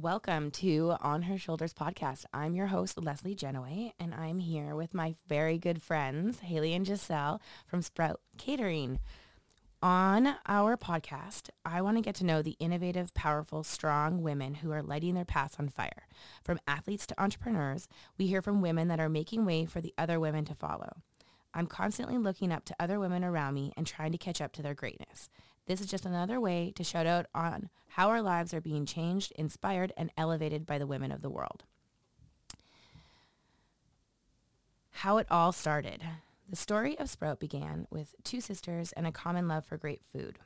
Welcome to On Her Shoulders podcast. I'm your host, Leslie Genoway, and I'm here with my very good friends, Haley and Jssel from Sprout Catering. On our podcast, I want to get to know the innovative, powerful, strong women who are lighting their paths on fire. From athletes to entrepreneurs, we hear from women that are making way for the other women to follow. I'm constantly looking up to other women around me and trying to catch up to their greatness. This is just another way to shout out on how our lives are being changed, inspired, and elevated by the women of the world. How it all started. The story of Sprout began with two sisters and a common love for great food.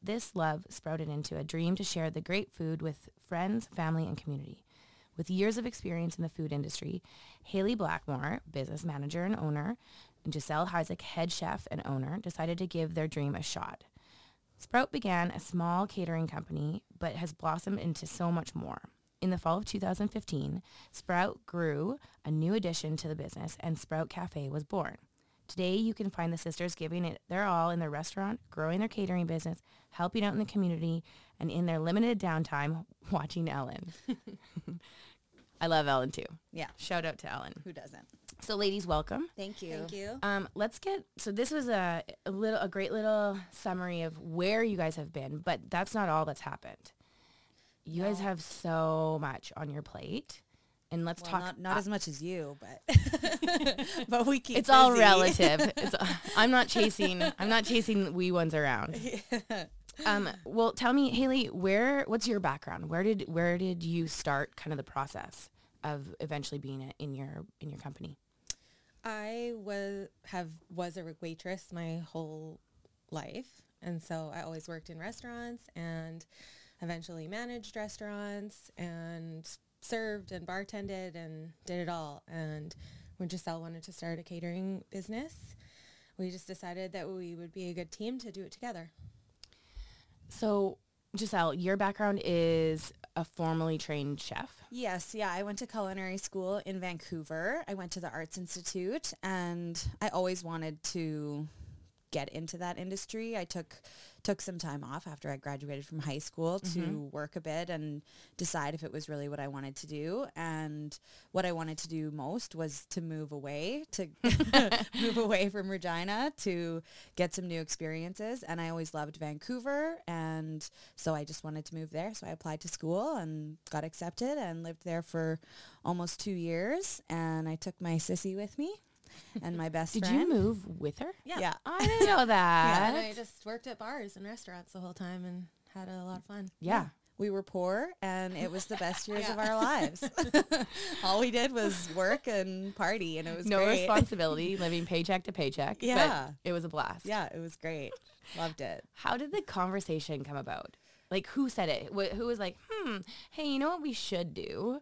This love sprouted into a dream to share the great food with friends, family, and community. With years of experience in the food industry, Haley Blackmore, business manager and owner, and Jssel Hysuik, head chef and owner, decided to give their dream a shot. Sprout began a small catering company, but has blossomed into so much more. In the fall of 2015, Sprout grew a new addition to the business and Sprout Cafe was born. Today, you can find the sisters giving it their all in their restaurant, growing their catering business, helping out in the community, and in their limited downtime, watching Ellen. I love Ellen too. Yeah. Shout out to Ellen. Who doesn't? So ladies, welcome. Thank you. Thank you. Um, let's get so this was a, a little a great little summary of where you guys have been, but that's not all that's happened. You guys have so much on your plate. And let's Well, talk not, not uh, as much as you, but but we keep it's all relative. It's, I'm not chasing I'm not chasing wee ones around. Um, well, tell me, Haley, where what's your background? Where did where did you start kind of the process of eventually being a, in your in your company? I was have was a waitress my whole life, and so I always worked in restaurants and eventually managed restaurants and served and bartended and did it all. And when Jssel wanted to start a catering business, we just decided that we would be a good team to do it together. So, Jssel, your background is a formally trained chef. Yes, yeah. I went to culinary school in Vancouver. I went to the Arts Institute and I always wanted to get into that industry. I took took some time off after I graduated from high school to mm-hmm. work a bit and decide if it was really what I wanted to do. And what I wanted to do most was to move away, to move away from Regina to get some new experiences. And I always loved Vancouver. And so I just wanted to move there. So I applied to school and got accepted and lived there for almost two years. And I took my sissy with me and my best Did friend. you move with her? Yeah. Yeah. I didn't know that. And I just worked at bars and restaurants the whole time and had a lot of fun. yeah. We were poor and it was the best years of our lives. All we did was work and party and it was No great. responsibility, living paycheck to paycheck. but Yeah. it was a blast. Yeah, it was great. Loved it. How did the conversation come about? Like, who said it? Wh- Who was like, hmm, hey, you know what we should do?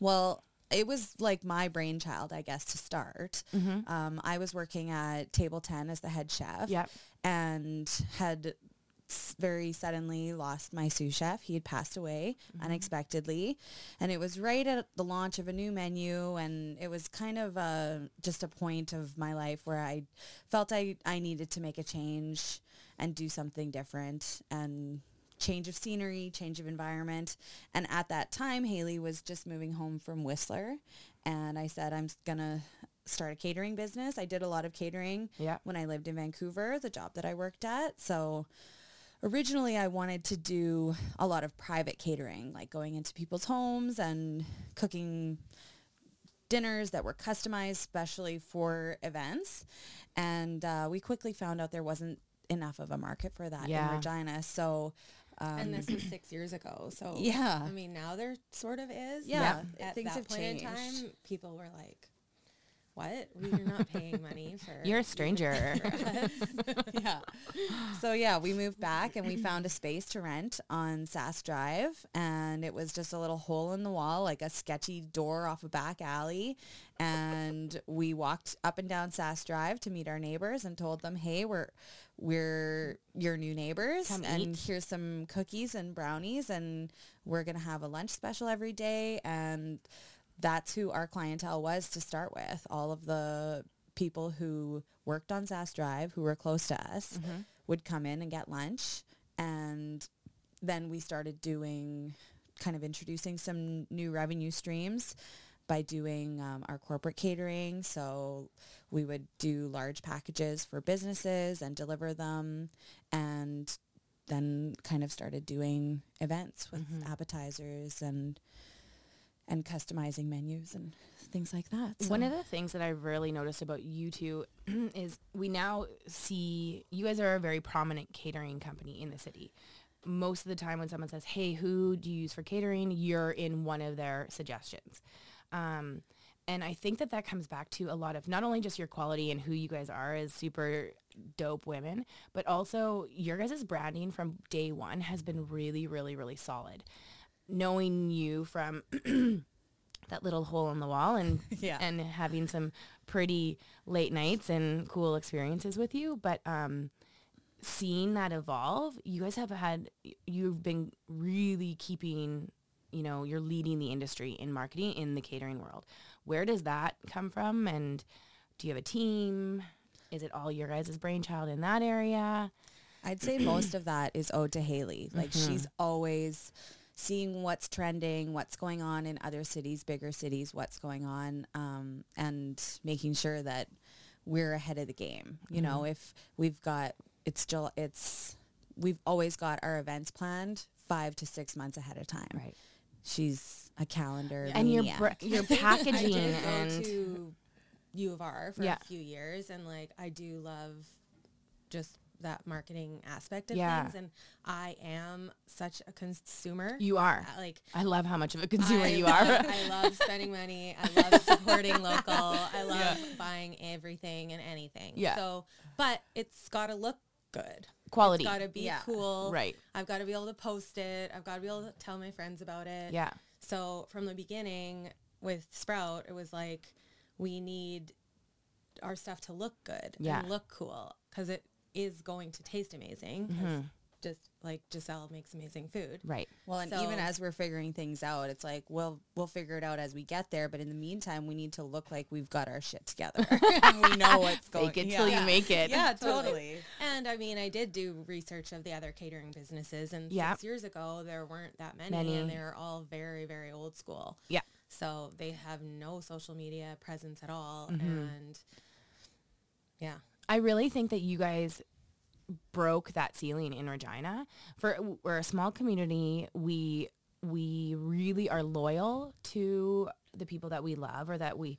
Well, it was like my brainchild, I guess, to start. Mm-hmm. Um, I was working at Table 10 as the head chef Yep. and had very suddenly lost my sous chef. He had passed away mm-hmm. unexpectedly. And it was right at the launch of a new menu. And it was kind of a, just a point of my life where I felt I, I needed to make a change and do something different and change of scenery, change of environment. And at that time, Haley was just moving home from Whistler. And I said, I'm going to start a catering business. I did a lot of catering Yeah. when I lived in Vancouver, the job that I worked at. So originally I wanted to do a lot of private catering, like going into people's homes and cooking dinners that were customized especially for events. And uh, we quickly found out there wasn't enough of a market for that Yeah. in Regina. So um, and this was six years ago. So Yeah. I mean now there sort of is. Yeah, At things that have point in time, people were like, "What? We're not paying money for." You're a stranger. for us." yeah. So yeah, we moved back and we found a space to rent on Sask Drive and it was just a little hole in the wall, like a sketchy door off a back alley. And we walked up and down Sask Drive to meet our neighbors and told them, hey, we're we're your new neighbors Come and eat." here's some cookies and brownies and we're going to have a lunch special every day and that's who our clientele was to start with. All of the people who worked on Sask Drive, who were close to us, would come in and get lunch. And then we started doing kind of introducing some new revenue streams by doing um, our corporate catering. So we would do large packages for businesses and deliver them and then kind of started doing events with Mhm. appetizers and and customizing menus and things like that. One of the things that I've really noticed about you two is we now see you guys are a very prominent catering company in the city. Most of the time when someone says, hey, who do you use for catering? You're in one of their suggestions. Um, and I think that that comes back to a lot of not only just your quality and who you guys are as super dope women, but also your guys' branding from day one has been really, really, really solid. Knowing you from that little hole in the wall and Yeah. and having some pretty late nights and cool experiences with you, but um, seeing that evolve, you guys have had you've been really keeping, you know, you're leading the industry in marketing in the catering world. Where does that come from? And do you have a team? Is it all your guys' brainchild in that area? I'd say most of that is owed to Haley. Like she's always seeing what's trending, what's going on in other cities, bigger cities, what's going on, um, and making sure that we're ahead of the game. You know, if we've got it's still it's we've always got our events planned five to six months ahead of time. Right. She's a calendar And your maniac. br- your packaging did and to U of R for Yeah. a few years, and like I do love just that marketing aspect of Yeah. things. And I am such a consumer. you are. Uh, like I love how much of a consumer I you love, are. I love spending money. I love supporting local. I love buying everything and anything. Yeah. So, but it's got to look good. Quality. It's got to be Yeah. cool. Right. I've got to be able to post it. I've got to be able to tell my friends about it. Yeah. So from the beginning with Sprout, it was like we need our stuff to look good Yeah. and look cool because it is going to taste amazing. 'cause Mhm. Just like Jssel makes amazing food. Right. Well, and So- even as we're figuring things out, it's like we'll we'll figure it out as we get there. But in the meantime, we need to look like we've got our shit together and we know what's going. Fake it yeah. till you make it. Yeah, totally. And I mean, I did do research of the other catering businesses, and Yeah. six years ago there weren't that many, Many. and they're all very, very old school. Yeah. So they have no social media presence at all, Mhm. and yeah, I really think that you guys broke that ceiling in Regina. For we're a small community. We we really are loyal to the people that we love or that we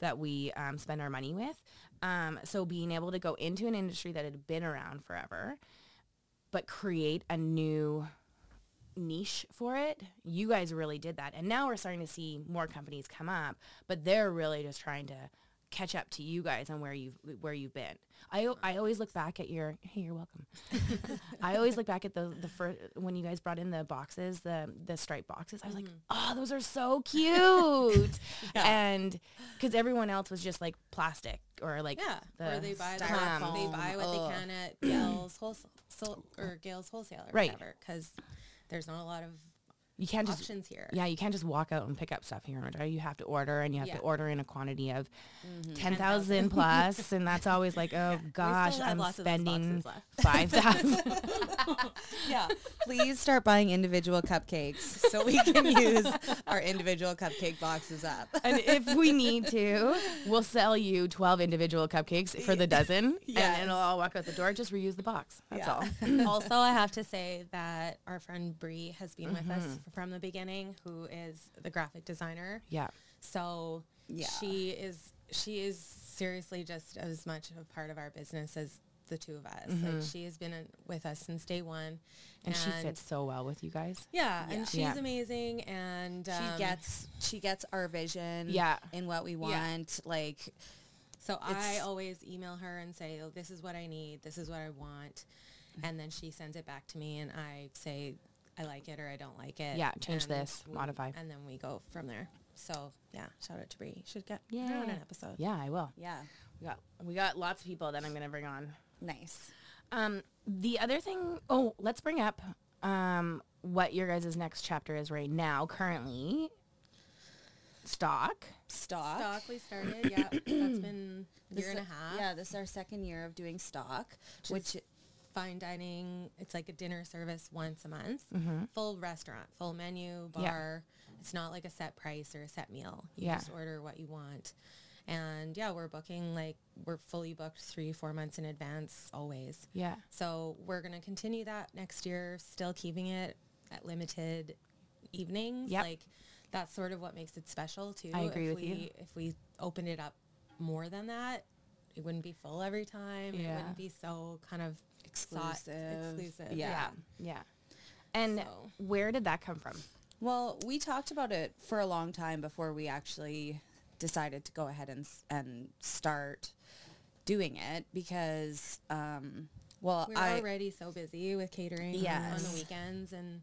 that we um, spend our money with. Um, so being able to go into an industry that had been around forever, but create a new niche for it, you guys really did that. And now we're starting to see more companies come up, but they're really just trying to catch up to you guys on where you've where you've been. I, I always look back at your hey you're welcome. I always look back at the the first when you guys brought in the boxes the the striped boxes. I was like mm-hmm. oh those are so cute and because everyone else was just like plastic or like yeah. the or they buy the, they buy what Ugh. they can at Gales wholesale so, or Gales wholesale or Right. whatever, because there's not a lot of you can't just options here. yeah you can't just walk out and pick up stuff here in Regina. You have to order and you have Yeah. to order in a quantity of Mm-hmm. ten thousand plus and that's always like oh We gosh I'm lots of those spending five thousand. Yeah. Please start buying individual cupcakes so we can use our individual cupcake boxes up. and if we need to, we'll sell you 12 individual cupcakes for the dozen Yes. and it'll all walk out the door. Just reuse the box. That's Yeah. all. also, I have to say that our friend Bree has been with us Mm-hmm. From the beginning, who is the graphic designer. Yeah. So Yeah. she is she is seriously just as much a part of our business as the two of us. Like she has been in, with us since day one, Mm-hmm. And, she fits so well with you guys. Yeah, Yeah. and she's Yeah. amazing, and um, she gets she gets our vision Yeah. and what we want. Like So I always email her and say, oh, "This is what I need. This is what I want," and then she sends it back to me, and I say, "I like it" or "I don't like it." Yeah, change and this, we- modify. and then we go from there. So yeah, shout out to Bree. Should get her on an episode. Yeah, I will. yeah, We got we got lots of people that I'm going to bring on. nice. Um, the other thing, oh, let's bring up um, what your guys' next chapter is right now, currently. Stock. Stock. Stock we started. Yeah, that's been a This year and a half. Yeah, this is our second year of doing stock, which, is fine dining. It's like a dinner service once a month. Mm-hmm. Full restaurant, full menu, Yeah. bar. It's not like a set price or a set meal. You Yeah. just order what you want. And yeah, we're booking like we're fully booked three, four months in advance always. Yeah. So we're going to continue that next year, still keeping it at limited evenings. Yep. Like that's sort of what makes it special too. I agree if with we, you. If we opened it up more than that, it wouldn't be full every time. Yeah. It wouldn't be so kind of Exclusive. exclusive. Yeah. Yeah. And So- where did that come from? Well, we talked about it for a long time before we actually decided to go ahead and and start doing it because, um, well, We're I already so busy with catering on the weekends and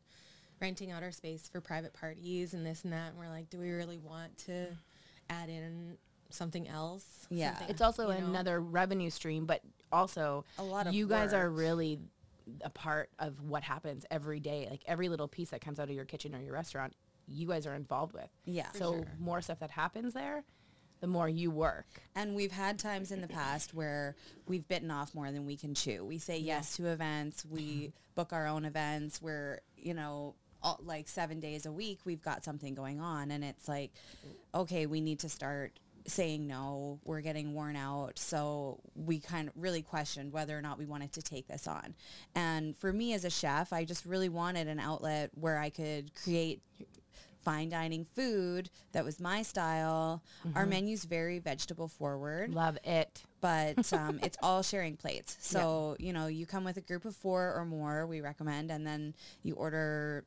renting out our space for private parties and this and that. And we're like, do we really want to add in something else? Yeah. Something, It's also you know? another revenue stream, but also A lot of you guys are really a part of what happens every day. Like every little piece that comes out of your kitchen or your restaurant, you guys are involved with. yeah. For so sure. more stuff that happens there, the more you work. And we've had times in the past where we've bitten off more than we can chew. We say yes to events. We book our own events. We're, you know, all, like seven days a week, we've got something going on. And it's like, okay, we need to start saying no. We're getting worn out. So we kind of really questioned whether or not we wanted to take this on. And for me as a chef, I just really wanted an outlet where I could create fine dining food that was my style. Our menu's very vegetable forward, Love it. but um, it's all sharing plates. So, you know, you come with a group of four or more, we recommend, and then you order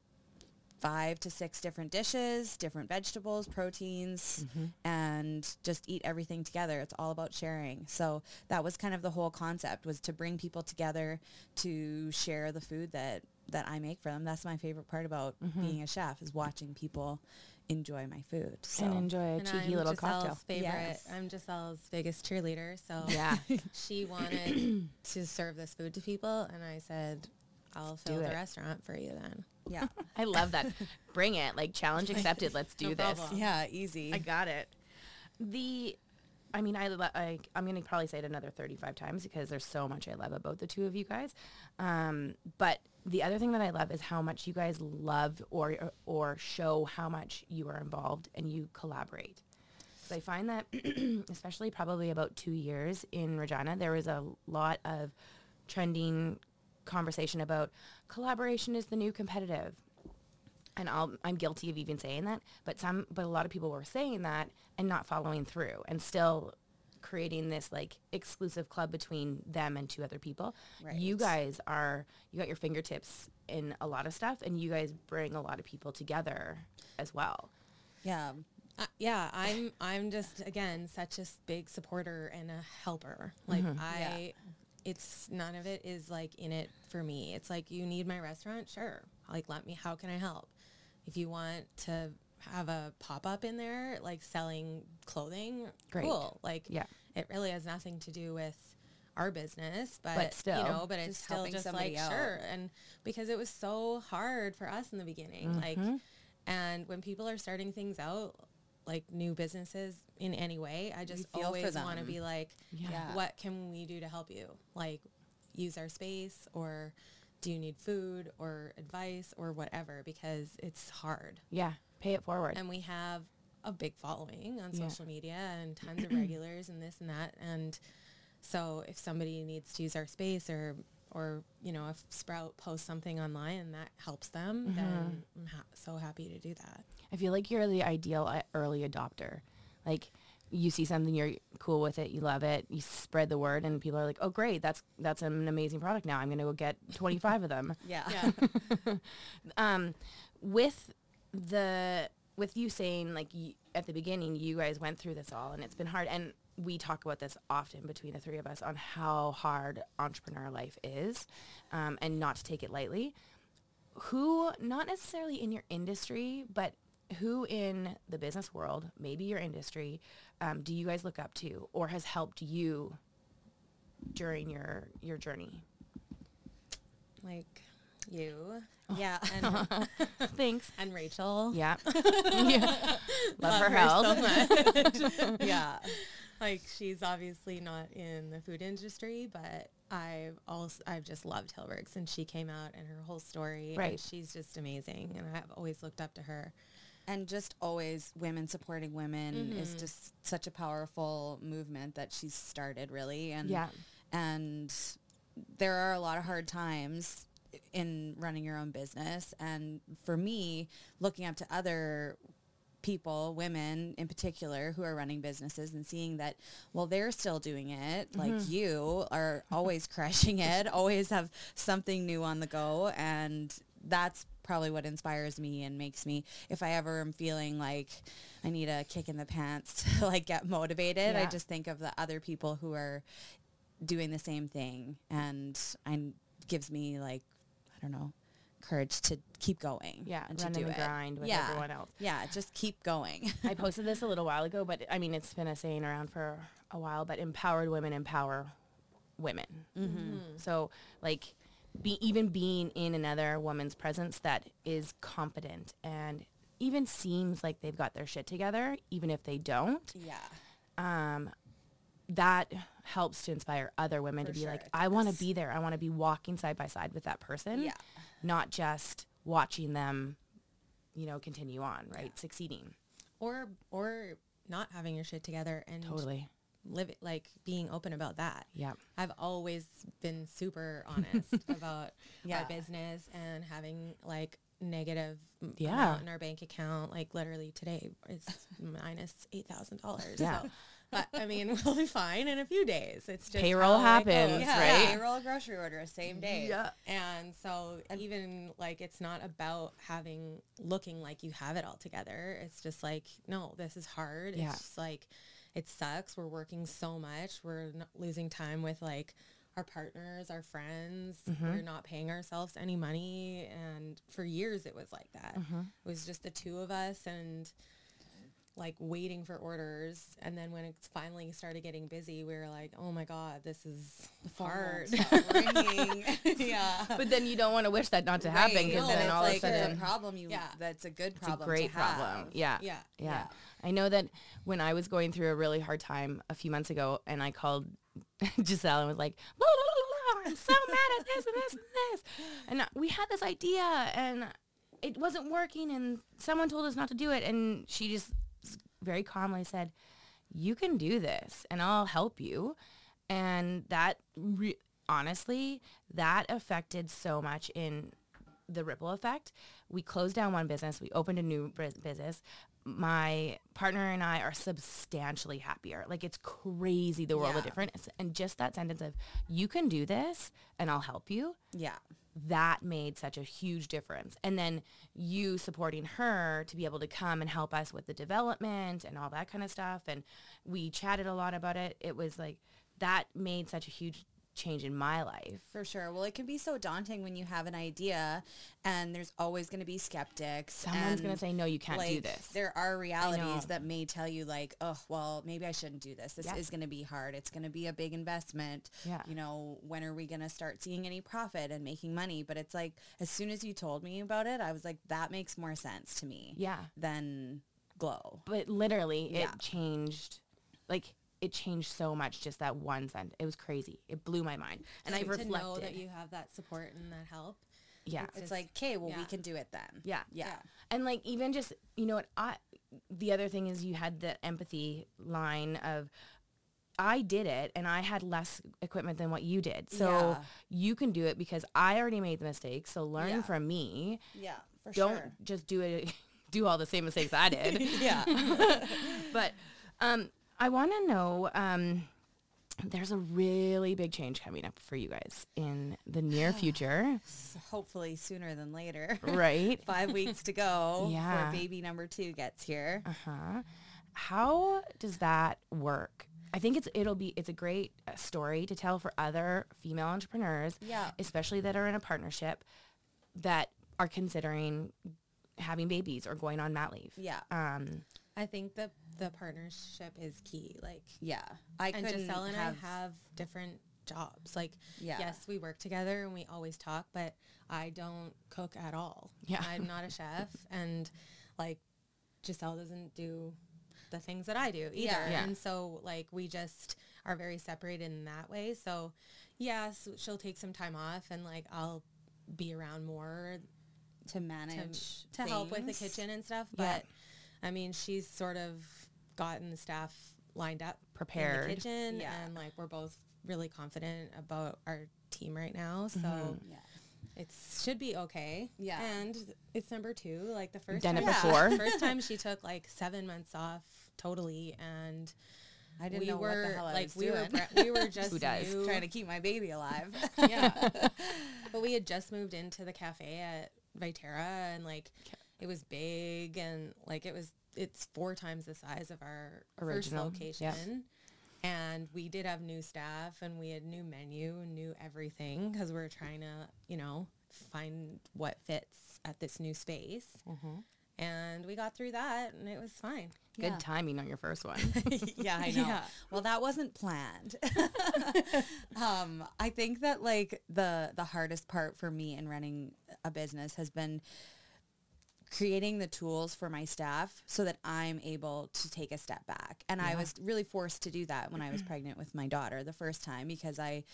five to six different dishes, different vegetables, proteins, mm-hmm. and just eat everything together. It's all about sharing. So that was kind of the whole concept was to bring people together to share the food that, that I make for them. That's my favorite part about mm-hmm. being a chef is watching people enjoy my food. So and enjoy a And cheeky I'm little Jssel's cocktail. favorite. Yes. I'm Jssel's biggest cheerleader. So Yeah. she wanted to serve this food to people, and I said, "I'll fill Do the it. restaurant for you then." Yeah. I love that. Bring it. Like challenge accepted. Let's do No this. Yeah, easy. I got it. The, I mean, I, lo- I I'm gonna probably say it another 35 times because there's so much I love about the two of you guys. Um, but the other thing that I love is how much you guys love or or show how much you are involved and you collaborate. 'Cause I find that, especially probably about two years in Regina, there was a lot of trending conversation about collaboration is the new competitive and I'll, I'm guilty of even saying that, but some, but a lot of people were saying that and not following through and still creating this like exclusive club between them and two other people. You guys are, you got your fingertips in a lot of stuff and you guys bring a lot of people together as well. yeah. Uh, yeah, I'm I'm just again such a big supporter and a helper. Like I it's none of it is like in it for me. It's like you need my restaurant, sure. Like let me how can I help? If you want to have a pop-up in there like selling clothing, Great. cool. Like Yeah. it really has nothing to do with our business, but, But still. you know, but it's still just like out. sure, and because it was so hard for us in the beginning, like, mm-hmm. and when people are starting things out, like new businesses in any way, I just always want to be like, Yeah. what can we do to help you? Like, use our space, or do you need food or advice or whatever? Because it's hard Yeah. Pay it forward. and we have a big following on Yeah. social media and tons of regulars and this and that and so if somebody needs to use our space or or you know if sprout posts something online and that helps them Mm-hmm. then i'm ha- so happy to do that I feel like you're the ideal uh, early adopter. Like you see something, you're cool with it, you love it, you spread the word, and people are like, "Oh, great, that's that's an amazing product. Now I'm going to go get 25 of them." Yeah. um, with the with you saying like y- at the beginning, you guys went through this all, and it's been hard. And we talk about this often between the three of us on how hard entrepreneur life is, um, and not to take it lightly. Who, not necessarily in your industry, but who in the business world, maybe your industry, um, do you guys look up to, or has helped you during your your journey? like you Yeah. and, Thanks. and rachel Yeah. yeah. Love, her her help. so much yeah. like she's obviously not in the food industry but I've also I've just loved Hilberg since she came out and her whole story. Right. And she's just amazing, and I've always looked up to her. And just always women supporting women is mm-hmm. just such a powerful movement that she's started really. And Yeah. and there are a lot of hard times in running your own business. And for me looking up to other people women in particular who are running businesses and seeing that well they're still doing it mm-hmm. like you are always crushing it always have something new on the go. And that's probably what inspires me and makes me if i ever am feeling like i need a kick in the pants to like get motivated i just think of the other people who are doing the same thing. And and gives me like I don't know courage to keep going Yeah, and to do the it grind with yeah everyone else. yeah just keep going I posted this a little while ago, but I mean, it's been a saying around for a while, but empowered women empower women. So like be, even being in another woman's presence that is confident and even seems like they've got their shit together, even if they don't, yeah um, that helps to inspire other women For to be like. I want to be there. I want to be walking side by side with that person, yeah not just watching them, you know, continue on, right? Succeeding. Or or not having your shit together and Totally. live it like being open about that. Yeah. I've always been super honest about Yeah. our business and having like negative Yeah. in our bank account. Like literally today is minus eight thousand dollars. Yeah. So, but I mean, we'll be fine in a few days. It's just Payroll how goes. happens, yeah right? payroll grocery order same day Yeah. And so even like it's not about having looking like you have it all together. It's just like no, this is hard. Yeah. It's just like it sucks. We're working so much. We're n- losing time with like our partners, our friends. Mm-hmm. We're not paying ourselves any money and for years it was like that. Mm-hmm. It was just the two of us and like waiting for orders and then when it finally started getting busy we were like oh my god this is hard yeah But then you don't want to wish that not to happen Right. because No, then all like of a sudden a problem you Yeah. that's a good it's a problem great to have. problem. Yeah. yeah yeah. Yeah. I know that when I was going through a really hard time a few months ago and I called Jssel and was like, blah, blah, blah, blah, I'm so mad at this and this and this. And uh, we had this idea and it wasn't working and someone told us not to do it. And she just very calmly said, you can do this and I'll help you. And that re- honestly, that affected so much in the ripple effect. We closed down one business. We opened a new business. My partner and I are substantially happier. Like it's crazy the world of Yeah. difference. And just that sentence of you can do this and I'll help you yeah that made such a huge difference. And then you supporting her to be able to come and help us with the development and all that kind of stuff. And we chatted a lot about it. It was like that made such a huge change in my life. For sure. Well, it can be so daunting when you have an idea and there's always going to be skeptics. Someone's going to say, no, you can't do this. There are realities that may tell you like, oh, well, maybe I shouldn't do this. This Yeah. is going to be hard. It's going to be a big investment. Yeah. You know, when are we going to start seeing any profit and making money? But it's like, as soon as you told me about it, I was like, that makes more sense to me Yeah. than glow. But literally Yeah. it changed, like it changed so much just that one sentence. It was crazy. It blew my mind. And I Like, reflected. to know that you have that support and that help. yeah. It's Just- like, okay, well, we can do it then. Yeah. Yeah. And like even just you know what I the other thing is you had the empathy line of I did it and I had less equipment than what you did. So Yeah. you can do it because I already made the mistake. So learn Yeah. from me. Yeah, for Don't sure. just do it do all the same mistakes I did. yeah. but um I want to know um there's a really big change coming up for you guys in the near future, Hopefully sooner than later. right? Five weeks to go Yeah. before baby number two gets here. Uh-huh. How does that work? I think it's it'll be it's a great uh, story to tell for other female entrepreneurs, Yeah. especially that are in a partnership that are considering having babies or going on mat leave. Yeah. Um, I think the the partnership is key. Like Yeah. I and couldn't Jssel and have, I have different jobs. Like Yeah. yes, we work together and we always talk, but I don't cook at all. Yeah. I'm not a chef and like Jssel doesn't do the things that I do either. Yeah. Yeah. And so like we just are very separated in that way. So yes, she'll take some time off and like I'll be around more to to, manage to help with the kitchen and stuff. Yeah. But I mean, she's sort of gotten the staff lined up Prepared. in the kitchen, Yeah. and like we're both really confident about our team right now. So Mm-hmm. Yeah. it should be okay. Yeah. and it's number two. Like the 1st done it time, before. first time she took like seven months off totally, and I didn't we know were what the hell I like was we doing. were we were just Who does? new. trying to keep my baby alive. yeah. but we had just moved into the cafe at Viterra and like it was big and like it was it's four times the size of our Original, first location. And we did have new staff and we had new menu and new everything because we are trying to, you know, find what fits at this new space. And we got through that and it was fine. Good Yeah. timing on your first one. yeah, I know. Yeah. Well, that wasn't planned. um, I think that like the the hardest part for me in running a business has been creating the tools for my staff so that I'm able to take a step back. And I was really forced to do that when I was pregnant with my daughter the first time because I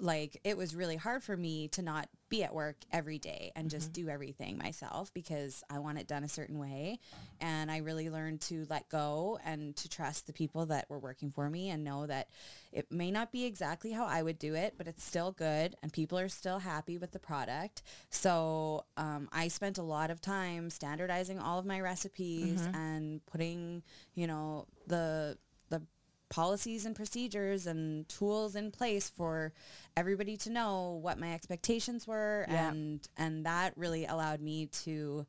like it was really hard for me to not be at work every day and just do everything myself because I want it done a certain way. And I really learned to let go and to trust the people that were working for me and know that it may not be exactly how I would do it but it's still good and people are still happy with the product. So um, I spent a lot of time standardizing all of my recipes and putting you know the the policies and procedures and tools in place for everybody to know what my expectations were Yeah. and and that really allowed me to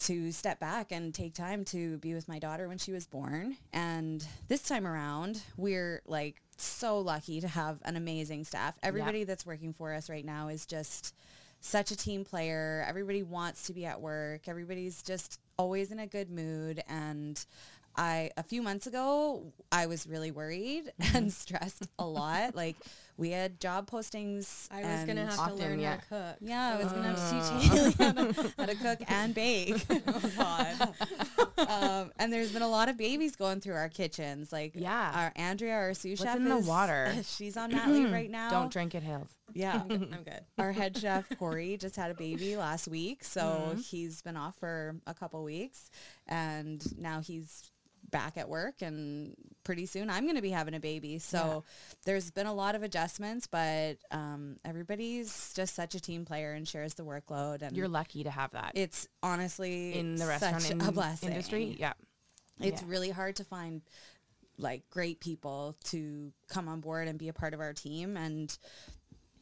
to step back and take time to be with my daughter when she was born. And this time around we're like so lucky to have an amazing staff. Everybody that's working for us right now is just such a team player. Everybody wants to be at work. Everybody's just always in a good mood. And I a few months ago I was really worried and stressed a lot. Like we had job postings. I was gonna have Often, to learn yeah. how to cook. Yeah, I was gonna have to Uh. teach Haley how to, how to cook and bake. Oh God. um, and there's been a lot of babies going through our kitchens. Like Yeah. our Andrea, our sous What's chef, in the water? She's on mat leave right now. Don't drink it, Hills. Yeah. I'm good. I'm good. our head chef Corey just had a baby last week, so he's been off for a couple weeks, and now he's back at work and pretty soon I'm going to be having a baby. So there's been a lot of adjustments, but um, everybody's just such a team player and shares the workload. And You're lucky to have that it's honestly in the such restaurant in- a blessing. industry. Yeah. It's Yeah. really hard to find like great people to come on board and be a part of our team and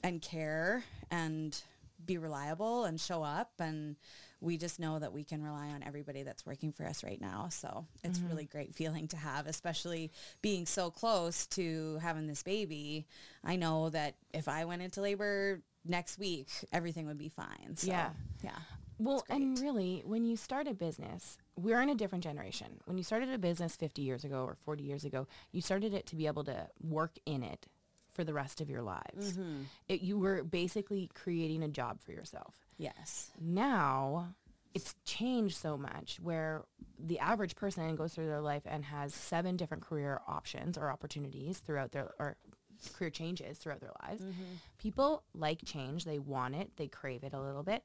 and care and be reliable and show up and we just know that we can rely on everybody that's working for us right now so it's Mm-hmm. really great feeling to have especially being so close to having this baby i know that if i went into labor next week everything would be fine so Yeah. yeah Well, and really, when you start a business, we're in a different generation. When you started a business 50 years ago or 40 years ago, you started it to be able to work in it for the rest of your lives. It, you were basically creating a job for yourself. Yes Now, it's changed so much where the average person goes through their life and has seven different career options or opportunities throughout their or career changes throughout their lives. Mm-hmm. People like change, they want it, they crave it a little bit.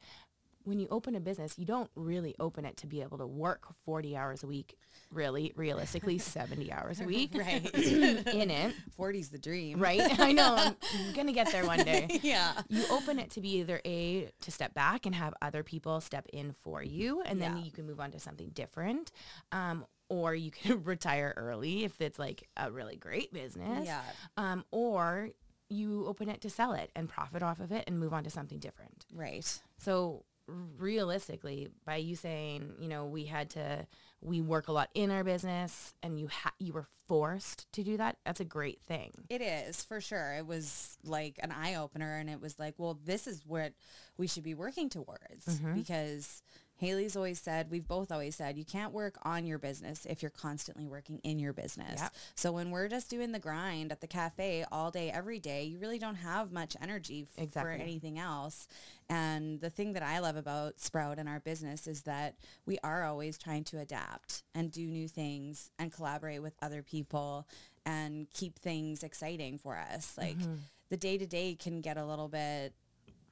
When you open a business, you don't really open it to be able to work 40 hours a week, really, realistically 70 hours a week right. in it, 40's the dream. Right? I know, I'm going to get there one day. Yeah. You open it to be either a to step back and have other people step in for you and then Yeah. you can move on to something different um, or you can retire early if it's like a really great business Yeah. um, or you open it to sell it and profit off of it and move on to something different. Right. So realistically by you saying you know we had to we work a lot in our business and you ha- you were forced to do that that's a great thing It is for sure. It was like an eye opener, and it was like, well, this is what we should be working towards mm-hmm. because Haley's always said, we've both always said, you can't work on your business if you're constantly working in your business. Yep. So when we're just doing the grind at the cafe all day, every day, you really don't have much energy f- Exactly. for anything else. And the thing that I love about Sprout and our business is that we are always trying to adapt and do new things and collaborate with other people and keep things exciting for us. Like mm-hmm. the day to day can get a little bit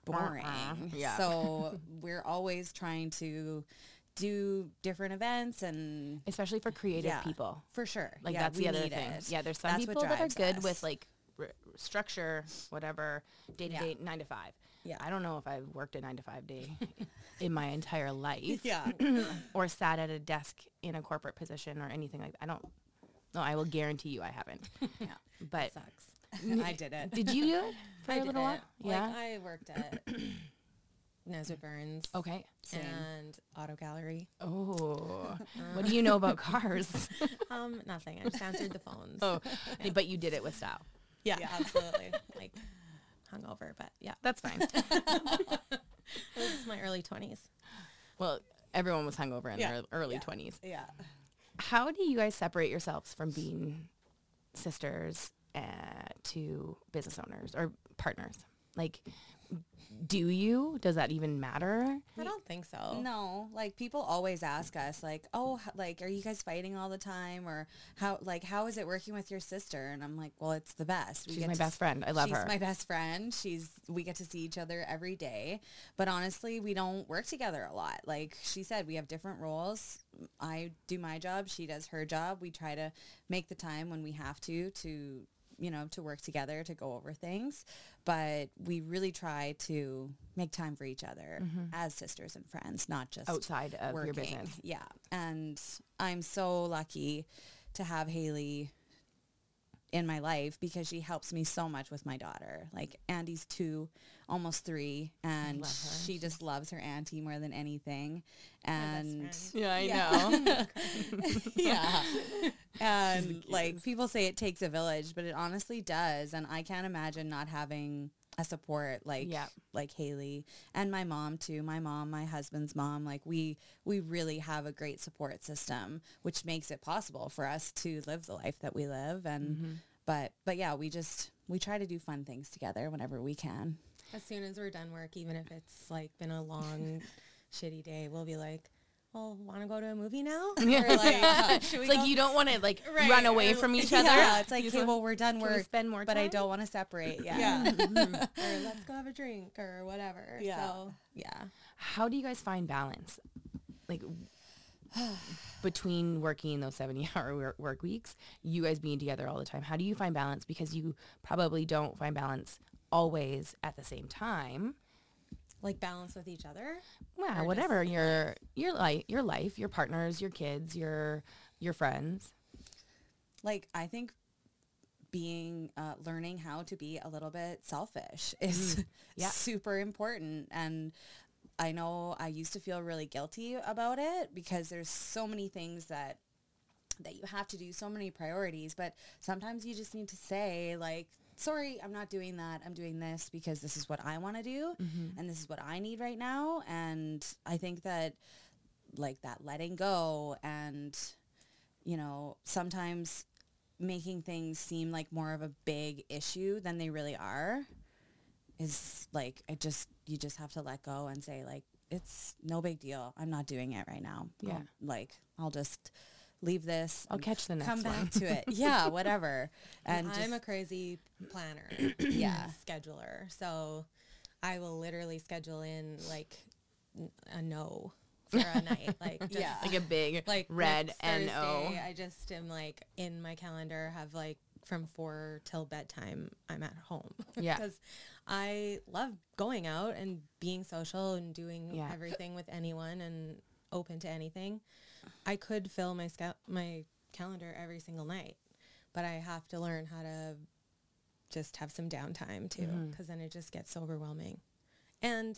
Uh-huh. boring. Yeah. So we're always trying to do different events and Especially for creative Yeah. people. for sure. Like yeah, that's the other thing. it. Yeah, there's some That's people that are good us. with like r- structure, whatever, day to Yeah. day, nine to five. Yeah. I don't know if I've worked a nine to five day in my entire life. Yeah. or sat at a desk in a corporate position or anything like that. I don't. No, I will guarantee you I haven't. Yeah. But Sucks. I did it. did you do it for I a did little it. while? Yeah. Like I worked at Nesbitt Burns okay. Same. and Auto Gallery. Oh, what do you know about cars? Um, nothing. I just answered the phones. oh, but you did it with style. yeah, absolutely. like hungover, but yeah, That's fine. this is my early twenties. well, everyone was hungover in Yeah. their early Yeah. twenties. Yeah. How do you guys separate yourselves from being sisters uh, to business owners or partners? Like, do you? Does that even matter? I don't think so. No, like people always ask us like, "Oh, like are you guys fighting all the time or how like how is it working with your sister?" And I'm like, "Well, it's the best. We She's my best s- friend. I love she's her. She's my best friend. She's we get to see each other every day. But honestly, we don't work together a lot. Like she said, we have different roles. I do my job, she does her job. We try to make the time when we have to to you know, to work together to go over things, but we really try to make time for each other mm-hmm. as sisters and friends, not just Outside of your business. Yeah. And I'm so lucky to have Haley in my life because she helps me so much with my daughter. Like Andy's two, almost three, and she just loves her auntie more than anything. And. Yeah, I Yeah. know. yeah. And like people say it takes a village, but it honestly does. And I can't imagine not having a support like Yeah. like Haley and my mom too. My mom, my husband's mom, like we we really have a great support system, which makes it possible for us to live the life that we live. And mm-hmm. but but yeah, we just we try to do fun things together whenever we can. As soon as we're done work, even if it's like been a long, shitty day, we'll be like, "Well, want to go to a movie now?" Yeah. Or like, it's like you don't want to like Right, run away from each other. Yeah, it's like okay, well we're done Can we work, spend more but I don't want to separate. Yeah. yeah, or let's go have a drink or whatever. Yeah. So yeah, How do you guys find balance? Like between working those 70 hour work weeks, you guys being together all the time. How do you find balance? Because you probably don't find balance always at the same time. Like balance with each other. Well, Or whatever your your life, your life, your partners, your kids, your your friends. like I think being uh, learning how to be a little bit selfish is Yeah. super important and I know I used to feel really guilty about it because there's so many things that that you have to do so many priorities but sometimes you just need to say like sorry I'm not doing that I'm doing this because this is what I want to do mm-hmm. and this is what I need right now and I think that like that letting go and you know sometimes making things seem like more of a big issue than they really are is like I just you just have to let go and say like it's no big deal. I'm not doing it right now. Yeah. I'll- like I'll just leave this. I'll catch the next come one. back to it. Yeah, whatever. And I'm just, a crazy planner, Yeah. scheduler. So I will literally schedule in like a no for a night, like just Yeah. Like a big like red next N O. Thursday, I just am like in my calendar have like from four till bedtime I'm at home. Yeah. because I love going out and being social and doing Yeah. everything with anyone and open to anything. I could fill my sca- my calendar every single night, but I have to learn how to just have some downtime too, Mm-hmm. because then it just gets so overwhelming. And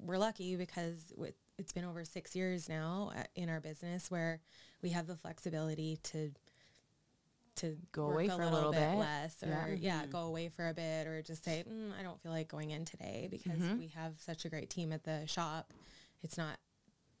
we're lucky because with, it's been over six years now uh, in our business where we have the flexibility to to Go work away for a little bit. less or Yeah. yeah, go away for a bit or just say mm, I don't feel like going in today because Mhm. we have such a great team at the shop. It's not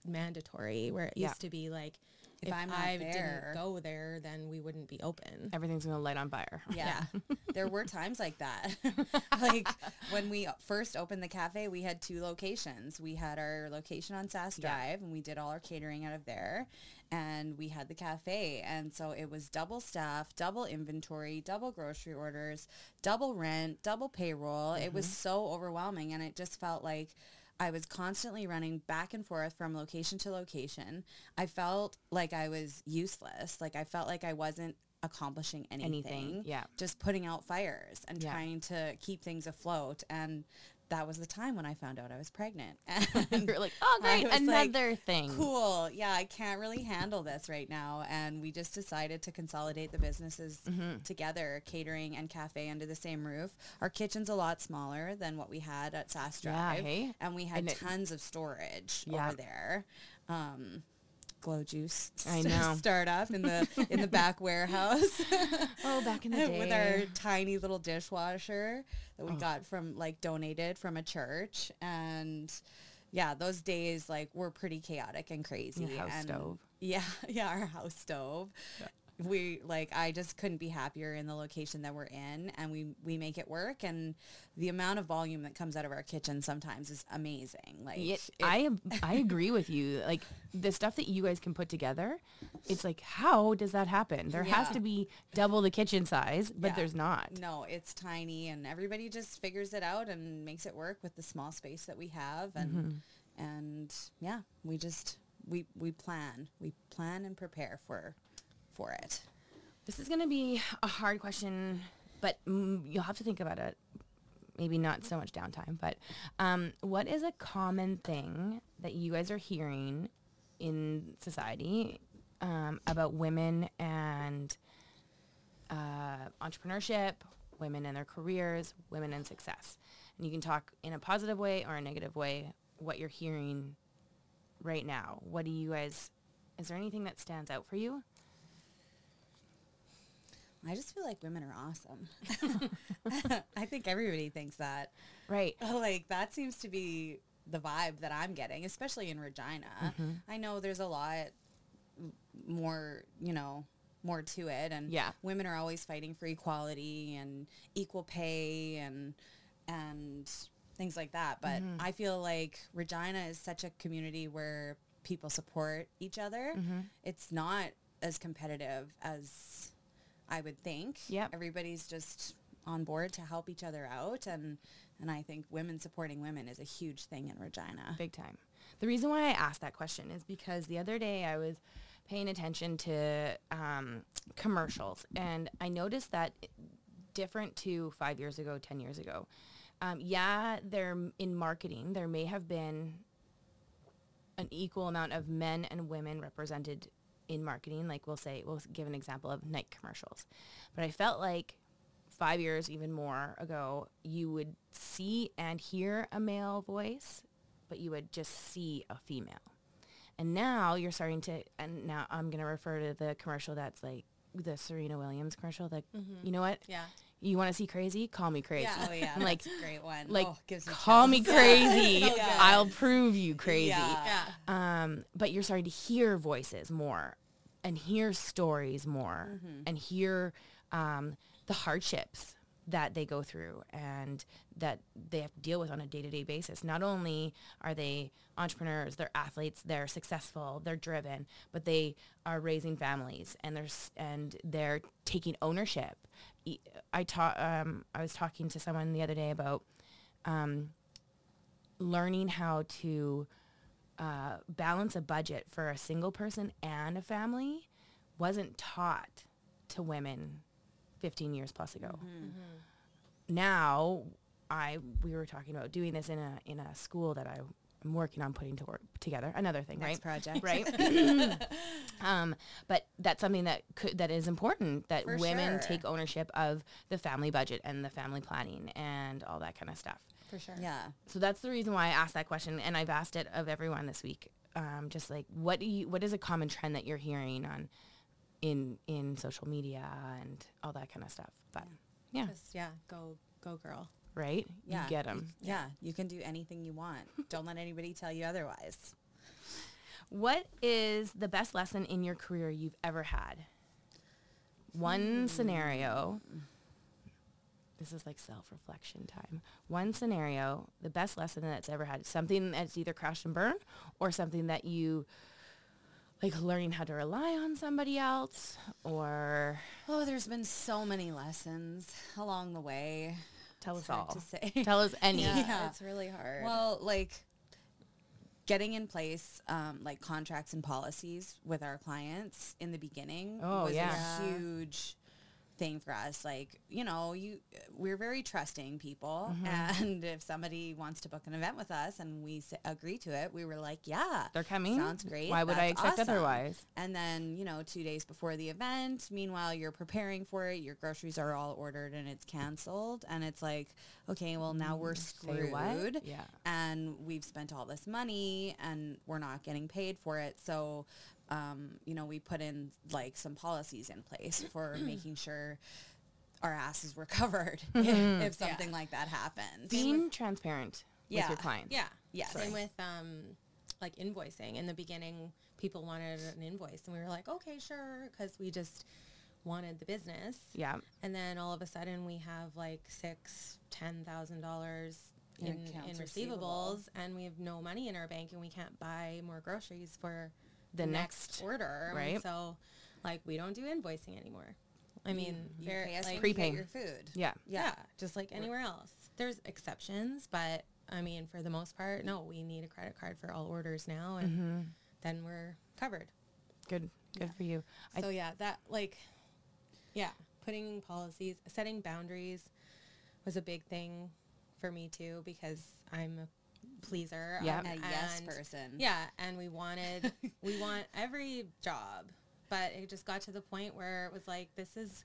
mandatory where it Yeah. used to be like if, if I'm I there, didn't go there, then we wouldn't be open. Everything's going to light on fire. Yeah. there were times like that. like when we first opened the cafe, we had two locations. We had our location on Sask Yeah. Drive and we did all our catering out of there. And we had the cafe. And so it was double staff, double inventory, double grocery orders, double rent, double payroll. It was mm-hmm. so overwhelming. And it just felt like I was constantly running back and forth from location to location. I felt like I was useless. Like I felt like I wasn't accomplishing anything. Anything, yeah. Just putting out fires and Yeah. trying to keep things afloat. And that was the time when I found out I was pregnant. And You're like, oh, great, was like, another thing. cool. Yeah, I can't really handle this right now. And we just decided to consolidate the businesses Mm-hmm. together, catering and cafe under the same roof. Our kitchen's a lot smaller than what we had at Sask Yeah, Drive. hey? And we had And it- tons of storage Yeah. over there. Um, Glow Juice I know. startup in the in the back warehouse Oh, back in the day. with our tiny little dishwasher that we oh. got from like donated from a church and yeah those days like were pretty chaotic and crazy Your house and stove. yeah yeah our house stove we like i just couldn't be happier in the location that we're in and we we make it work and the amount of volume that comes out of our kitchen sometimes is amazing like Yeah, it- I I agree with you. Like the stuff that you guys can put together, it's like how does that happen? There has to be double the kitchen size, but Yeah. there's not. No, it's tiny and everybody just figures it out and makes it work with the small space that we have and Mm-hmm. and yeah, we just we we plan. We plan and prepare for for it. This is going to be a hard question, but mm, you'll have to think about it. Maybe not so much downtime, but um, what is a common thing that you guys are hearing in society um, about women and uh, entrepreneurship, women and their careers, women and success? And you can talk in a positive way or a negative way what you're hearing right now. What do you guys, is there anything that stands out for you? I just feel like women are awesome. I think everybody thinks that. Right. Like that seems to be the vibe that I'm getting, especially in Regina. Mm-hmm. I know there's a lot more, you know, more to it and Yeah. women are always fighting for equality and equal pay and and things like that. But Mm-hmm. I feel like Regina is such a community where people support each other. Mm-hmm. It's not as competitive as I would think. Yep. Everybody's just on board to help each other out and and I think women supporting women is a huge thing in Regina. Big time. The reason why I asked that question is because the other day I was paying attention to um, commercials and I noticed that different to five years ago, 10 years ago. Um, yeah, there in marketing, there may have been an equal amount of men and women represented in marketing. Like we'll say, we'll give an example of night commercials. But I felt like five years, even more ago, you would see and hear a male voice, but you would just see a female. And now you're starting to, and now I'm going to refer to the commercial that's like the Serena Williams commercial. Like, mm-hmm. you know what? Yeah. You want to see crazy? Call me crazy. Oh yeah, I'm like, that's a great one. like, oh, call me crazy. So. I'll prove you crazy. Yeah. Um, but you're starting to hear voices more and hear stories more Mm-hmm. and hear um, the hardships that they go through and that they have to deal with on a day-to-day basis. Not only are they entrepreneurs, they're athletes, they're successful, they're driven, but they are raising families and they're and they're taking ownership. E- I taught um, I was talking to someone the other day about um, learning how to uh, balance a budget for a single person and a family wasn't taught to women 15 years plus ago. Now, I we were talking about doing this in a in a school that I am working on putting to work together. Another thing, Next right? project. right? um, but that's something that could that is important that For women sure. take ownership of the family budget and the family planning and all that kind of stuff. For sure. Yeah. So that's the reason why I asked that question, and I've asked it of everyone this week. Um, just like what do you what is a common trend that you're hearing on in in social media and all that kind of stuff? But yeah, Just, yeah, go, go girl. Right? Yeah. You get them. Yeah. You can do anything you want. Don't let anybody tell you otherwise. What is the best lesson in your career you've ever had? One hmm. scenario. This is like self-reflection time. One scenario, the best lesson that's ever had, something that's either crashed and burned or something that you like learning how to rely on somebody else or Oh, there's been so many lessons along the way. Tell It's us all. to say. Tell us any. Yeah. It's really hard. Well, like getting in place um, like contracts and policies with our clients in the beginning Oh, was yeah. a huge thing for us like you know you we're very trusting people Mm-hmm. and if somebody wants to book an event with us and we s- agree to it we were like yeah They're coming. sounds great Why would I expect awesome. otherwise? and then you know two days before the event meanwhile you're preparing for it your groceries are all ordered and it's canceled and it's like okay well now we're Mm, what? screwed Yeah. and we've spent all this money and we're not getting paid for it. So, um, you know, we put in like some policies in place for making sure our asses were covered if, if something like that happens. Being transparent with your clients. yeah. Yes. Same with um, like invoicing. In the beginning, people wanted an invoice, and we were like, okay, sure, because we just wanted the business. Yeah. And then all of a sudden, we have like six, ten thousand dollars In in, in receivables, receivable. and we have no money in our bank, and we can't buy more groceries for The next- order. And right. So, like, we don't do invoicing anymore. I mean, you very- pay us like, when you get your food. Yeah. yeah. just like anywhere else. There's exceptions, but I mean, for the most part, no, we need a credit card for all orders now, and Mm-hmm. then we're covered. Good. Good for you. I- so yeah, that like, yeah, putting policies, setting boundaries was a big thing for me too because I'm a pleaser. Uh, yeah. um, A yes and- person. Yeah, and we wanted we want every job, but it just got to the point where it was like this is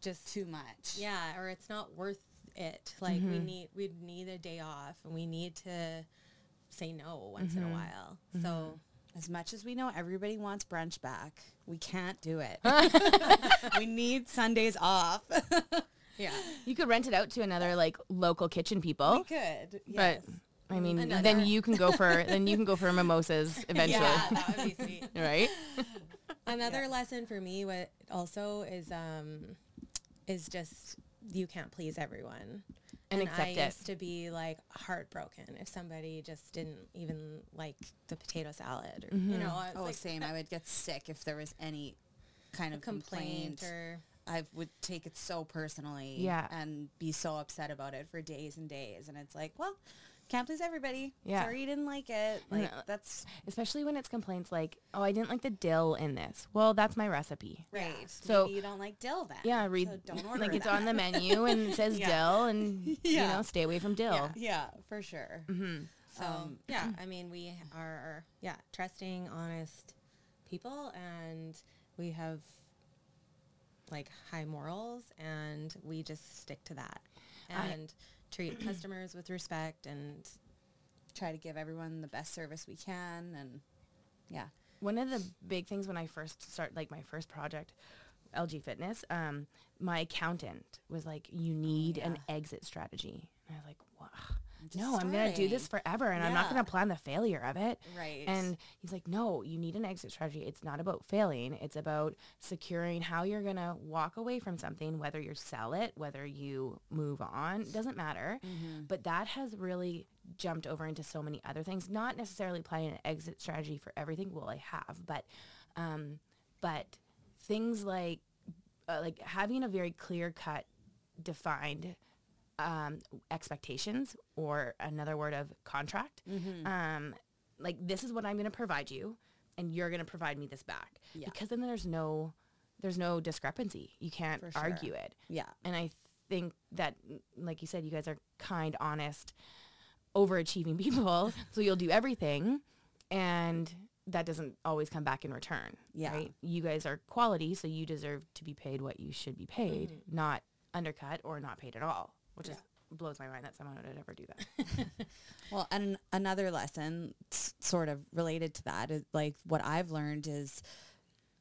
just Too much. yeah, or it's not worth it. Like we mm-hmm. need we need a day off and we need to say no once in a mm-hmm. while. Mm-hmm. So As much as we know everybody wants brunch back, we can't do it. we need Sundays off. yeah. You could rent it out to another like local kitchen people. we could. But Yes. I mean, Another- then you can go for then you can go for mimosas eventually, Yeah, that would be sweet. right? Another lesson for me what also is um is just you can't please everyone. And I accept it. used to be like heartbroken if somebody just didn't even like the potato salad or Mm-hmm. you know, it's Oh, like same. I would get sick if there was any kind of complaint complaint. or I would take it so personally Yeah. and be so upset about it for days and days. And it's like, well, can't please everybody. Yeah. Sorry you didn't like it. Like, No. that's Especially when it's complaints like, "Oh, I didn't like the dill in this." Well, that's my recipe. right. So- Maybe you don't like dill then. Yeah, read So don't order like it's on the menu and it says Yeah. dill, and you know, stay away from dill. Yeah, yeah, for sure. Mm-hmm. So Um, yeah, I mean we are yeah trusting, honest people, and we have like high morals, and we just stick to that I- and treat customers with respect. And Try to give everyone the best service we can. And yeah. One of the big things when I first start like my first project, LG Fitness, um, my accountant was like, "You need an yeah. exit strategy." And I was like, "Wow." No, I'm gonna do this forever, and I'm not gonna plan the failure of it. Right. And he's like, no, you need an exit strategy. It's not about failing. It's about securing how you're going to walk away from something, whether you sell it, whether you move on, doesn't matter. Mm-hmm. But that has really jumped over into so many other things, not necessarily applying an exit strategy for everything. Well, I have, but, um, but things like, uh, like having a very clear cut, defined um, expectations or another word of contract. Mm-hmm. Um, like this is what I'm going to provide you, and you're going to provide me this back. Yeah. Because then there's no there's no discrepancy. You can't sure. argue it. yeah. And I think that, like you said, you guys are kind, honest, overachieving people. so you'll do everything, and that doesn't always come back in return. Yeah. Right? You guys are quality, so you deserve to be paid what you should be paid, Mm-hmm. not undercut or not paid at all, which is blows my mind that someone would ever do that. Well, and another lesson sort of related to that is like what I've learned is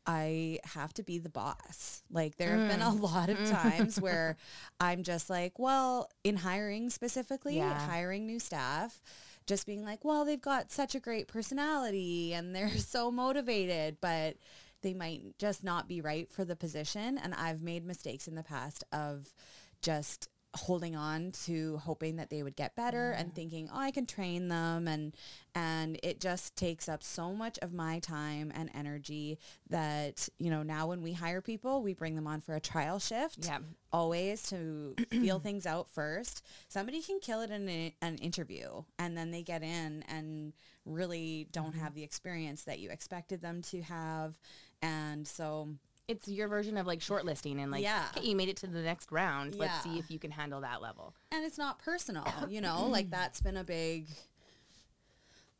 I have to be the boss. Like there have been a Mm. lot of times where I'm just like, well, in hiring specifically, Yeah. hiring new staff, just being like, well, they've got such a great personality and they're so motivated, but they might just not be right for the position. And I've made mistakes in the past of just holding on to hoping that they would get better and thinking, oh, I can train them. And, and it just takes up so much of my time and energy that, you know, now when we hire people, we bring them on for a trial shift Yeah. always to feel things out first. Somebody can kill it in a, an interview and then they get in and really don't mm-hmm. have the experience that you expected them to have. And so, It's your version of like shortlisting and like, Yeah. okay, you made it to the next round. Let's see if you can handle that level. and it's not personal, you know, like that's been a big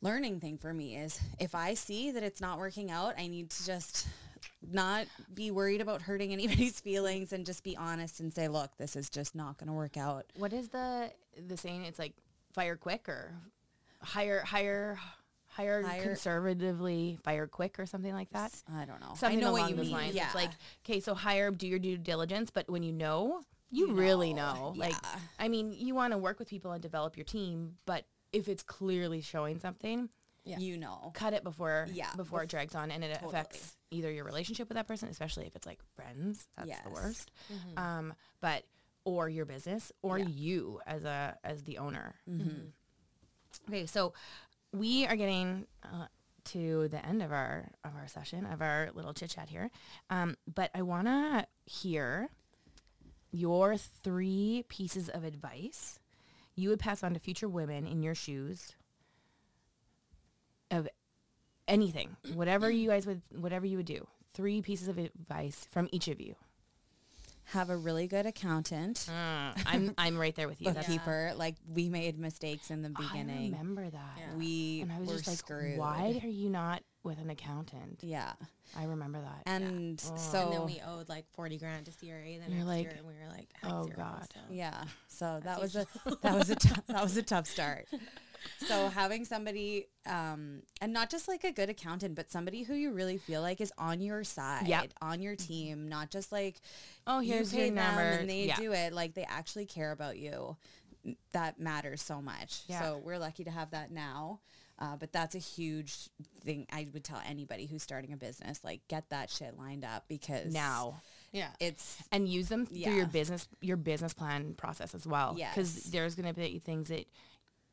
learning thing for me is if I see that it's not working out, I need to just not be worried about hurting anybody's feelings and just be honest and say, look, this is just not going to work out. What is the the saying? It's like fire quick or hire hire hire, Hire- conservatively, fire quick or something like that. I don't know. Something I know along what you those mean. lines. Yeah. It's like okay, so hire, do your due diligence, but when you know, you, really know. Like, yeah. I mean, you want to work with people and develop your team, but if it's clearly showing something, Yeah. you know. cut it before Yeah, before it drags on and it Totally. affects either your relationship with that person especially if it's like friends that's Yes. the worst um but or your business or Yeah. you as a as the owner okay so we are getting uh, to the end of our of our session of our little chit chat here um but i want to hear your three pieces of advice you would pass on to future women in your shoes of anything, whatever you guys would, whatever you would do. Three pieces of advice from each of you. Have a really good accountant, Mm, I'm, I'm right there with you. That's, bookkeeper. Like we made mistakes in the beginning. I remember that. Yeah. We And I was were just like, screwed. why are you not with an accountant? Yeah. I remember that. And Oh. so and then we owed like 40 grand to CRA Then You're like, year and we were like, had oh zero, God. so. yeah. So that was a that was a that was a tough start. So having somebody um and not just like a good accountant, but somebody who you really feel like is on your side, Yep. on your team, not just like oh, you here's pay your them number. and they yeah. do it like they actually care about you that matters so much Yeah. so we're lucky to have that now uh, but that's a huge thing i would tell anybody who's starting a business like get that shit lined up because now Yeah. it's and use them through Yeah. your business your business plan process as well because Yes. there's going to be things that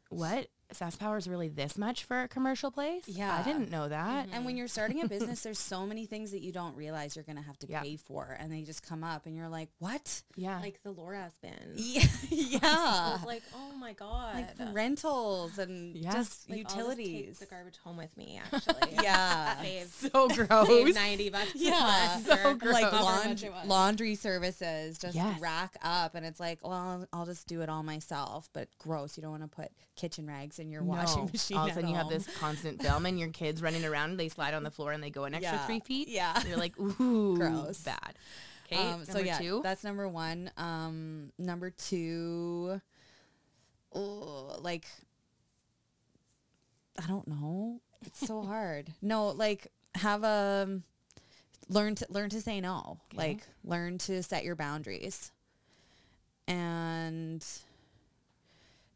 what SaskPower is really this much for a commercial place Yeah. I didn't know that mm-hmm. and when you're starting a business there's so many things that you don't realize you're going to have to Yeah. pay for and they just come up and you're like what yeah Like the Loraas bin. yeah yeah like, oh my God. like rentals and Yeah. just Like, I'll just take utilities the garbage home with me, actually. yeah Save, so save gross 90 bucks. a Yeah. So gross. like however much laund- it was. laundry services just Yes. rack up and it's like well I'll, I'll just do it all myself but gross you don't want to put kitchen rags in your washing No. machine All of a sudden, you have this constant film, and your kids running around. They slide on the floor, and they go an extra Yeah. three feet. Yeah. you're like, ooh, Gross. bad. Okay, um, so yeah two. that's number one um number two oh, like i don't know it's so hard no like have a learn to learn to say no Okay. like learn to set your boundaries and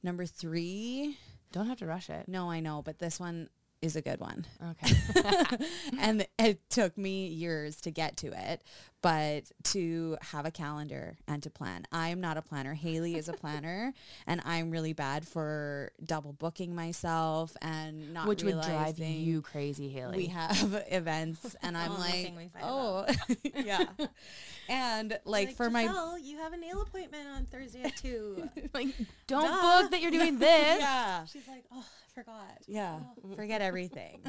number three Don't have to rush it. no i know but this one is a good one Okay. and it took me years to get to it but to have a calendar and to plan i'm not a planner haley is a planner and i'm really bad for double booking myself and not Which would drive you crazy, Haley. we have events and i'm oh, Only like thing we fight oh yeah and like, for my Jssel, you have a nail appointment on Thursday at 2. like, don't Duh. book that you're doing this. yeah She's like, oh, I forgot. yeah Oh. forget everything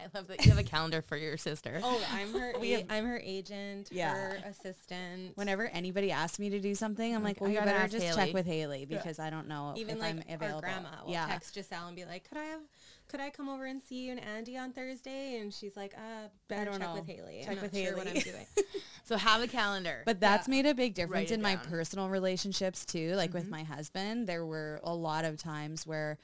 I love that you have a calendar for your sister. Oh, I'm her. We have- I'm her agent. Yeah. Her assistant. whenever anybody asks me to do something i'm Like, like well you better just Haley. check with haley because i don't know even if like i'm available our grandma will yeah text Jssel and be like, "Could I have, could I come over and see you and Andy on Thursday?" And she's like, "Uh, better don't check know. with Haley. Check I'm not with sure what I'm doing." So have a calendar. But that's Yeah. made a big difference in my personal relationships too. Like with Mhm. my husband, there were a lot of times where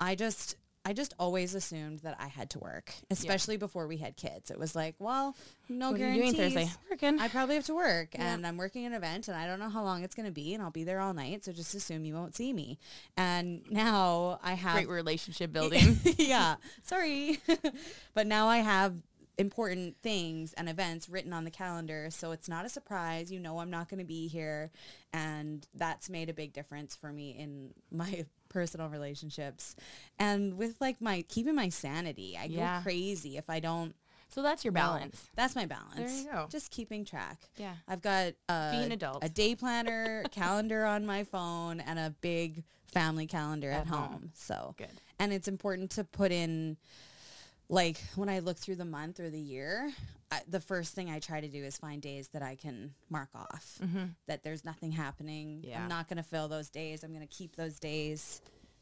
I just I just always assumed that I had to work, especially before we had kids. It was like, well, no What are you guarantees. doing Thursday? Working. I probably have to work Yeah. and I'm working an event and I don't know how long it's going to be and I'll be there all night. So just assume you won't see me. And now I have Great relationship building. yeah, sorry. but now I have important things and events written on the calendar. So it's not a surprise. You know I'm not going to be here. And that's made a big difference for me in my personal relationships. And with like my keeping my sanity. I Yeah. go crazy if I don't so that's your balance. That's my balance. There you go. Just keeping track. Yeah. I've got uh, a, Be an adult. a day planner, calendar on my phone, and a big family calendar at, At home. home. So Good. and it's important to put in like when I look through the month or the year, I, the first thing I try to do is find days that I can mark off that there's nothing happening. Mm-hmm. Yeah. I'm not going to fill those days. I'm going to keep those days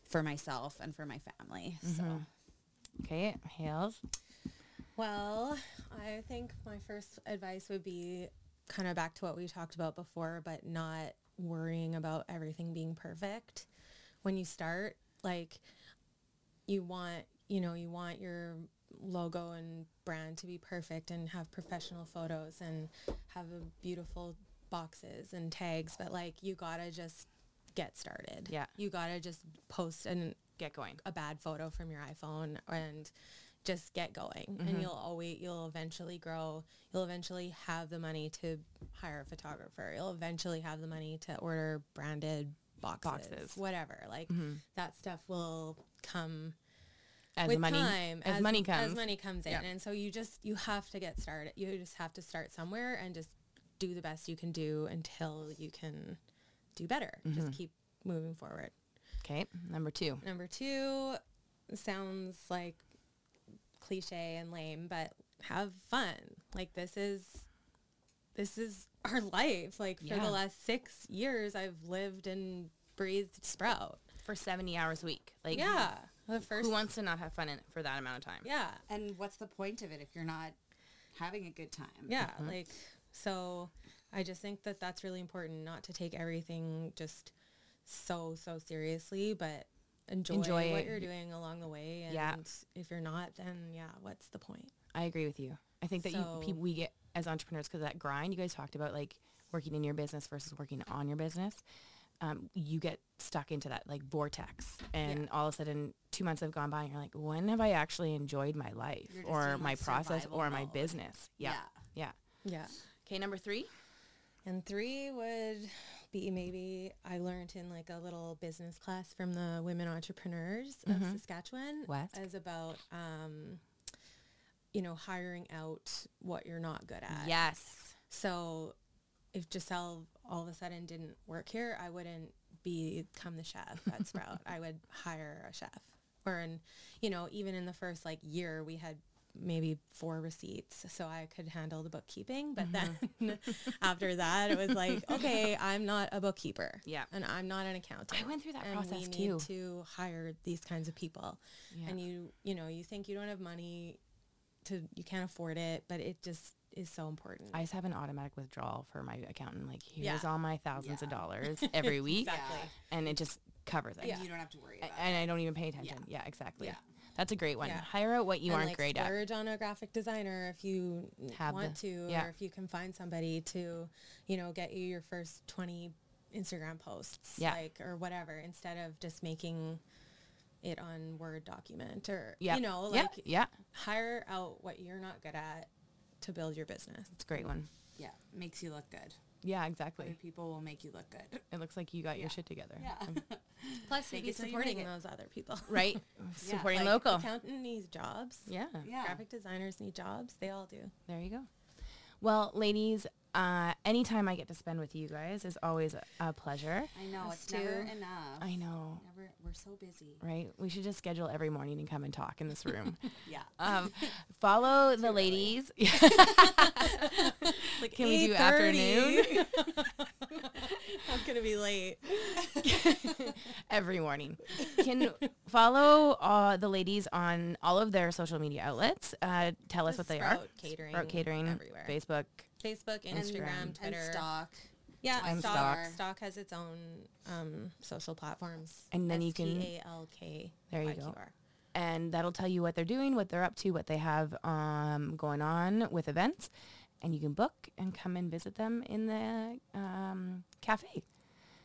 for myself and for my family. Mm-hmm. So Okay. Hales. Well, I think my first advice would be kind of back to what we talked about before, but not worrying about everything being perfect. When you start, like you want, you know, you want your logo and brand to be perfect and have professional photos and have a beautiful boxes and tags, but like you gotta just get started. Yeah. You gotta just post and Get going. a bad photo from your iPhone and just get going Mm-hmm. and you'll always you'll eventually grow you'll eventually have the money to hire a photographer you'll eventually have the money to order branded boxes, Boxes. whatever like Mm-hmm. that stuff will come As with money time as, money comes. as money comes in Yeah. and so you just you have to get started you just have to start somewhere and just do the best you can do until you can do better Mm-hmm. just keep moving forward Okay. Number two. Number two sounds like cliche and lame, but have fun. Like this is this is our life. Like for Yeah. the last six years I've lived and breathed sprout. For 70 hours a week. Like Yeah. The first who wants to not have fun in it for that amount of time? Yeah. and what's the point of it if you're not having a good time? Yeah. Mm-hmm. Like so I just think that that's really important not to take everything just so so seriously, but enjoy, Enjoy what it. you're doing along the way and Yeah. if you're not then yeah, what's the point? I agree with you. I think that you people we get as entrepreneurs because that grind you guys talked about like working in your business versus working on your business. Um, you get stuck into that like vortex, and all of a sudden, two months have gone by, and you're like, "When have I actually enjoyed my life, or my process, survival or my mode. business?" Yeah, yeah. Yeah. Okay, number three. And three would be maybe I learned in like a little business class from the women entrepreneurs of Saskatchewan West. as about um, you know hiring out what you're not good at. Yes. So if Jssel all of a sudden didn't work here, I wouldn't become the chef at Sprout. I would hire a chef. Or in, you know, even in the first like year, we had maybe four receipts, so I could handle the bookkeeping. But mm-hmm. then after that, it was like, okay, I'm not a bookkeeper. Yeah. and I'm not an accountant. I went through that and process we too. need to hire these kinds of people. Yeah. And you, you know, you think you don't have money to, you can't afford it, but it just is so important. I just have an automatic withdrawal for my accountant. Like, here's Yeah. all my thousands of dollars every week, Exactly. and it just covers it. And Yeah. you don't have to worry A- about and. I don't even pay attention. Yeah, exactly. Yeah. That's a great one. Yeah. Hire out what you and, aren't like, great at. splurge on a graphic designer if you Have want the- to, yeah. or if you can find somebody to, you know, get you your first 20 Instagram posts, Yeah. like, or whatever, instead of just making it on Word document or, Yeah. you know, yeah, yeah, hire out what you're not good at to build your business. it's a great one. Yeah, makes you look good. Yeah, Other exactly. people will make you look good. It looks like you got your shit together. Yeah. Um, Plus, Fake you'd be it you supporting those other people. Right? Supporting Like, local. Accountant needs jobs. Yeah, Yeah. Graphic designers need jobs. They all do. there you go. Well, ladies, uh, anytime I get to spend with you guys is always a, a pleasure. I know Us it's never enough. I know, Never. We're so busy. right? We should just schedule every morning and come and talk in this room. Yeah. um, follow the ladies. Like Can we do afternoon? I'm gonna be late. every morning. Can follow uh, the ladies on all of their social media outlets. Uh, tell us The what they Sprout are. Catering Sprout Catering, everywhere. Facebook. Facebook, Instagram, And Twitter. Stalk. Yeah, And Stalk. Stalk. Stalk has its own um, social platforms. And then you can- S-T-A-L-K There you go. And that'll tell you what they're doing, what they're up to, what they have um, going on with events. And you can book and come and visit them in the um, cafe.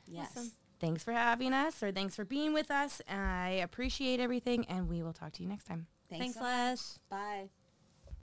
Yes. Awesome. Thanks for having us or thanks for being with us. I appreciate everything and we will talk to you next time. Thanks, Thanks, so Les. much. Bye.